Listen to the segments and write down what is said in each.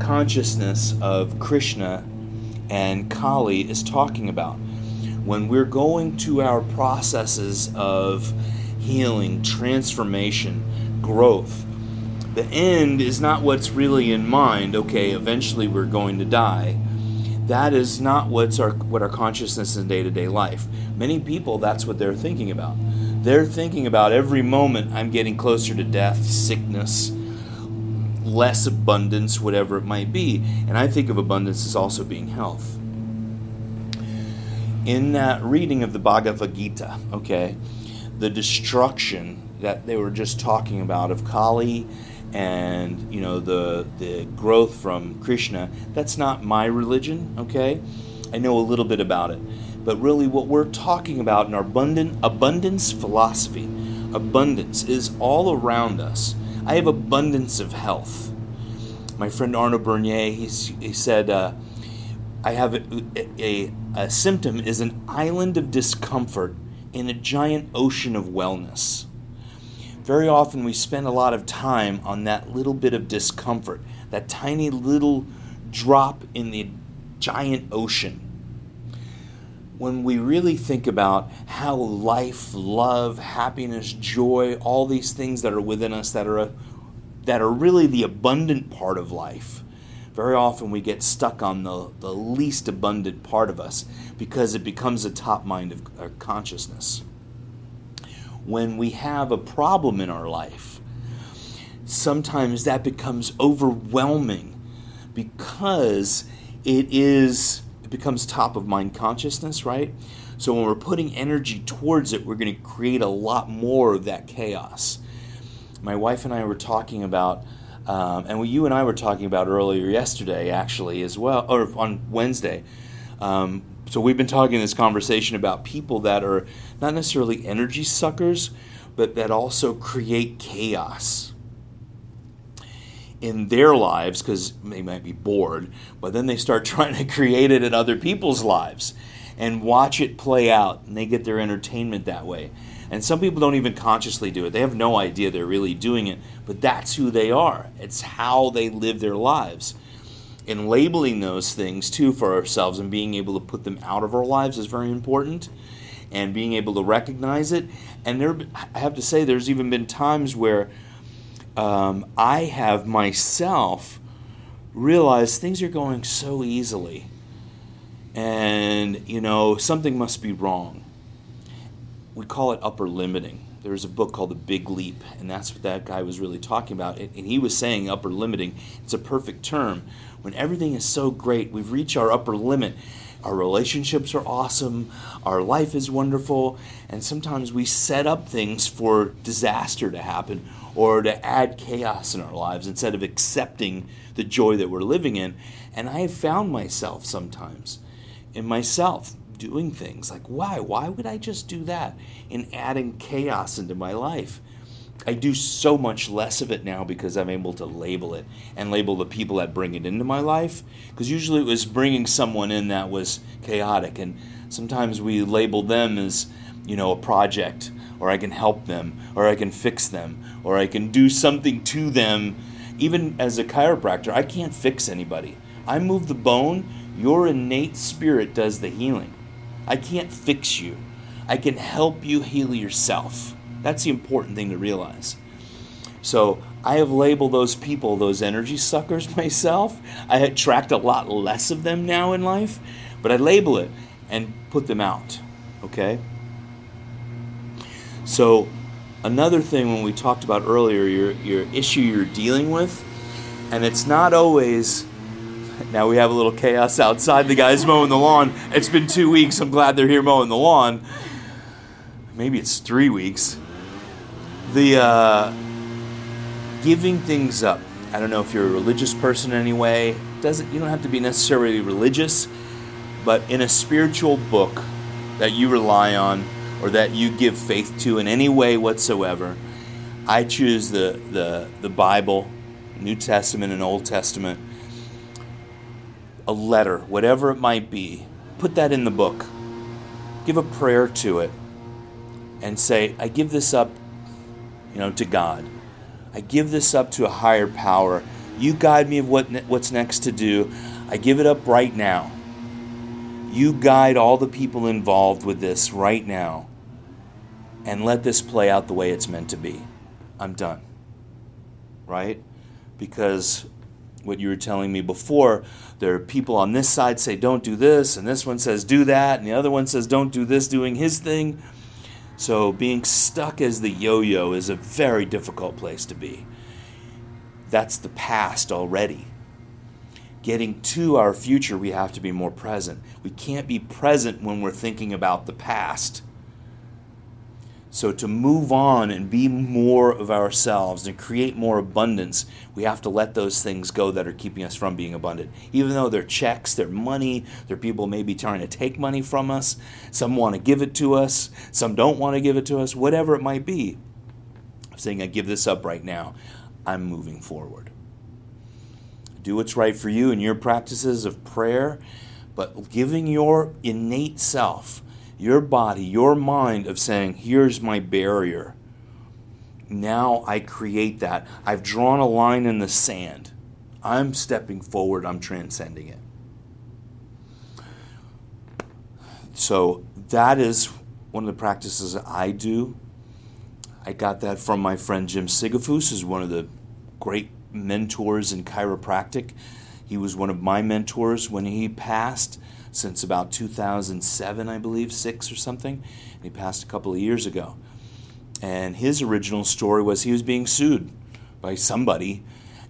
consciousness of Krishna and Kali is talking about. When we're going to our processes of healing, transformation, growth, the end is not what's really in mind. Okay, eventually we're going to die. That is not what's our what our consciousness in day to day life. Many people, that's what they're thinking about. They're thinking about every moment I'm getting closer to death, sickness, less abundance, whatever it might be. And I think of abundance as also being health. In that reading of the Bhagavad Gita, okay, the destruction that they were just talking about of Kali and you know the the growth from Krishna. That's not my religion, okay? I know a little bit about it, but really what we're talking about in our abundant abundance philosophy, abundance is all around us. I have abundance of health. My friend Arno Bernier, he's, he said, uh, I have a, a, a symptom is an island of discomfort in a giant ocean of wellness very often we spend a lot of time on that little bit of discomfort, that tiny little drop in the giant ocean. When we really think about how life, love, happiness, joy, all these things that are within us that are that are really the abundant part of life, very often we get stuck on the, the least abundant part of us because it becomes a top mind of our consciousness. When we have a problem in our life, sometimes that becomes overwhelming because it is it becomes top of mind consciousness, right? So when we're putting energy towards it, we're going to create a lot more of that chaos. My wife and I were talking about, um, and you and I were talking about earlier yesterday, actually, as well, or on Wednesday. Um, so we've been talking this conversation about people that are not necessarily energy suckers, but that also create chaos in their lives because they might be bored, but then they start trying to create it in other people's lives and watch it play out, and they get their entertainment that way. And some people don't even consciously do it. They have no idea they're really doing it, but that's who they are. It's how they live their lives and labeling those things too for ourselves and being able to put them out of our lives is very important and being able to recognize it and there i have to say there's even been times where um, i have myself realized things are going so easily and you know something must be wrong we call it upper limiting there's a book called The Big Leap, and that's what that guy was really talking about. And he was saying upper limiting. It's a perfect term when everything is so great, we've reached our upper limit. Our relationships are awesome, our life is wonderful, and sometimes we set up things for disaster to happen or to add chaos in our lives instead of accepting the joy that we're living in. And I have found myself sometimes in myself doing things like, why? Why would I just do that? And adding chaos into my life. I do so much less of it now because I'm able to label it and label the people that bring it into my life. Because usually it was bringing someone in that was chaotic, and sometimes we label them as, you know, a project, or I can help them, or I can fix them, or I can do something to them. Even as a chiropractor, I can't fix anybody. I move the bone, your innate spirit does the healing. I can't fix you. I can help you heal yourself. That's the important thing to realize. So I have labeled those people, those energy suckers myself. I attract a lot less of them now in life, but I label it and put them out. Okay? So another thing when we talked about earlier, your, your issue you're dealing with, and it's not always now we have a little chaos outside. The guys mowing the lawn. It's been two weeks. I'm glad they're here mowing the lawn. Maybe it's three weeks the uh, giving things up. I don't know if you're a religious person anyway. Doesn't you don't have to be necessarily religious, but in a spiritual book that you rely on or that you give faith to in any way whatsoever, I choose the the the Bible, New Testament and Old Testament, a letter, whatever it might be. Put that in the book. Give a prayer to it and say, I give this up you know, to God. I give this up to a higher power. You guide me of what what's next to do. I give it up right now. You guide all the people involved with this right now and let this play out the way it's meant to be. I'm done. Right? Because what you were telling me before, there are people on this side say don't do this and this one says do that and the other one says don't do this doing his thing. So being stuck as the yo-yo is a very difficult place to be. That's the past already getting to our future, we have to be more present. We can't be present when we're thinking about the past. So, to move on and be more of ourselves and create more abundance, we have to let those things go that are keeping us from being abundant. Even though they're checks, they're money, they're people maybe trying to take money from us. Some want to give it to us, some don't want to give it to us, whatever it might be. I'm saying, I give this up right now. I'm moving forward do what's right for you in your practices of prayer, but giving your innate self, your body, your mind, of saying, here's my barrier. Now I create that. I've drawn a line in the sand. I'm stepping forward, I'm transcending it. So that is one of the practices I do. I got that from my friend Jim Sigafoose, who's one of the great mentors in chiropractic. He was one of my mentors when he passed since about 2007, I believe, six or something. And he passed a couple of years ago. And his original story was he was being sued by somebody,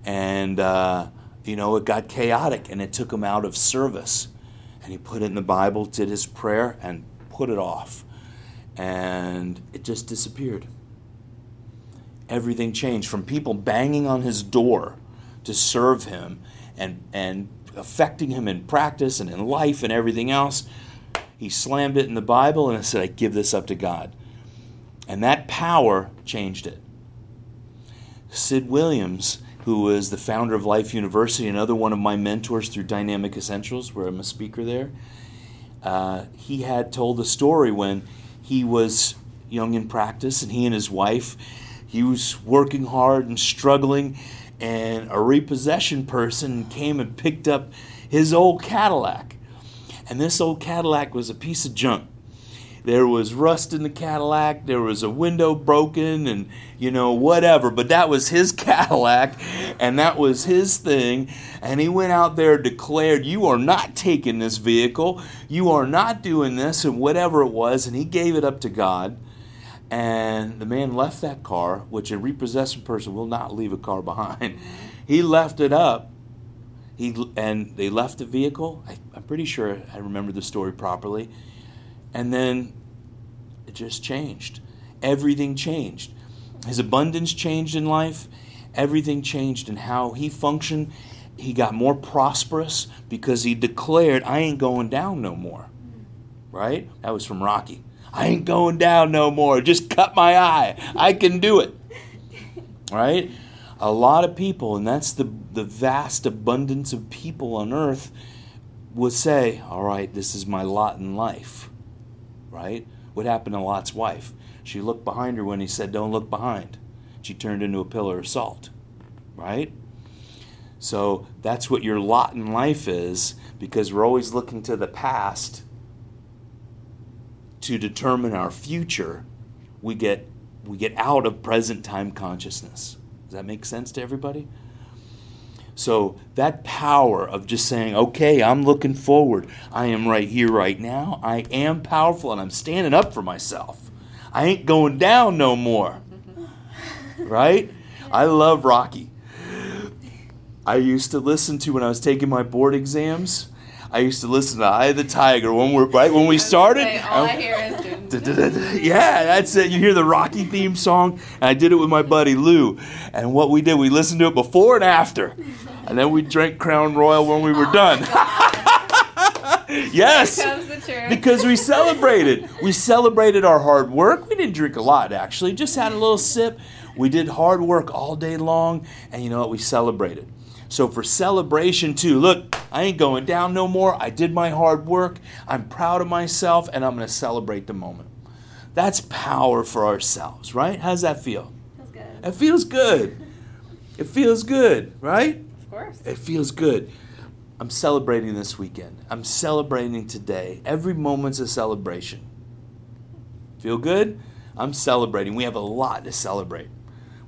and uh, you know it got chaotic, and it took him out of service. And he put it in the Bible, did his prayer, and put it off, and it just disappeared everything changed from people banging on his door to serve him and, and affecting him in practice and in life and everything else. He slammed it in the Bible and said, I give this up to God. And that power changed it. Sid Williams, who was the founder of Life University, another one of my mentors through Dynamic Essentials, where I'm a speaker there, uh, he had told a story when he was young in practice and he and his wife he was working hard and struggling, and a repossession person came and picked up his old Cadillac. And this old Cadillac was a piece of junk. There was rust in the Cadillac, there was a window broken, and you know, whatever. But that was his Cadillac, and that was his thing. And he went out there, declared, You are not taking this vehicle, you are not doing this, and whatever it was. And he gave it up to God. And the man left that car, which a repossessed person will not leave a car behind. He left it up. He, and they left the vehicle. I, I'm pretty sure I remember the story properly. And then it just changed. Everything changed. His abundance changed in life. Everything changed in how he functioned. He got more prosperous because he declared, I ain't going down no more. Right? That was from Rocky. I ain't going down no more. Just cut my eye. I can do it. Right? A lot of people, and that's the, the vast abundance of people on earth, would say, All right, this is my lot in life. Right? What happened to Lot's wife? She looked behind her when he said, Don't look behind. She turned into a pillar of salt. Right? So that's what your lot in life is because we're always looking to the past to determine our future, we get we get out of present time consciousness. Does that make sense to everybody? So that power of just saying, okay, I'm looking forward. I am right here, right now. I am powerful and I'm standing up for myself. I ain't going down no more. right? I love Rocky. I used to listen to when I was taking my board exams. I used to listen to Eye of the Tiger when we're right when we started. Say, all I hear is yeah, that's it. You hear the Rocky theme song, and I did it with my buddy Lou. And what we did, we listened to it before and after, and then we drank Crown Royal when we were oh, done. yes, because we celebrated. We celebrated our hard work. We didn't drink a lot, actually, just had a little sip. We did hard work all day long, and you know what? We celebrated. So for celebration too, look, I ain't going down no more. I did my hard work. I'm proud of myself and I'm going to celebrate the moment. That's power for ourselves, right? How does that feel? Feels good. It feels good. It feels good, right? Of course. It feels good. I'm celebrating this weekend. I'm celebrating today. Every moment's a celebration. Feel good? I'm celebrating. We have a lot to celebrate.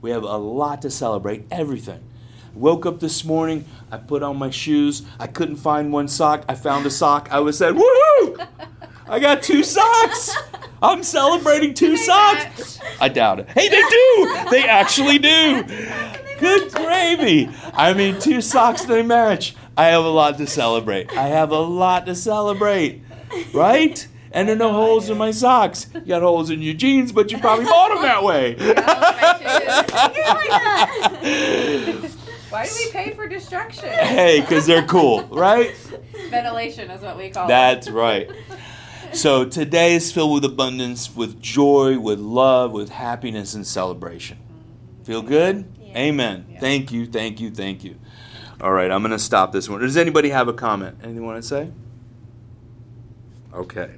We have a lot to celebrate. Everything. Woke up this morning. I put on my shoes. I couldn't find one sock. I found a sock. I was said, "Woohoo! I got two socks. I'm celebrating two socks." I doubt it. Hey, they do. They actually do. Good gravy. I mean, two socks they match. I have a lot to celebrate. I have a lot to celebrate. Right? And there are no holes in my socks. You got holes in your jeans, but you probably bought them that way. Why do we pay for destruction? hey, because they're cool, right? Ventilation is what we call That's it. That's right. So today is filled with abundance, with joy, with love, with happiness and celebration. Feel good? Yeah. Amen. Yeah. Thank you, thank you, thank you. All right, I'm going to stop this one. Does anybody have a comment? Anything you want to say? Okay.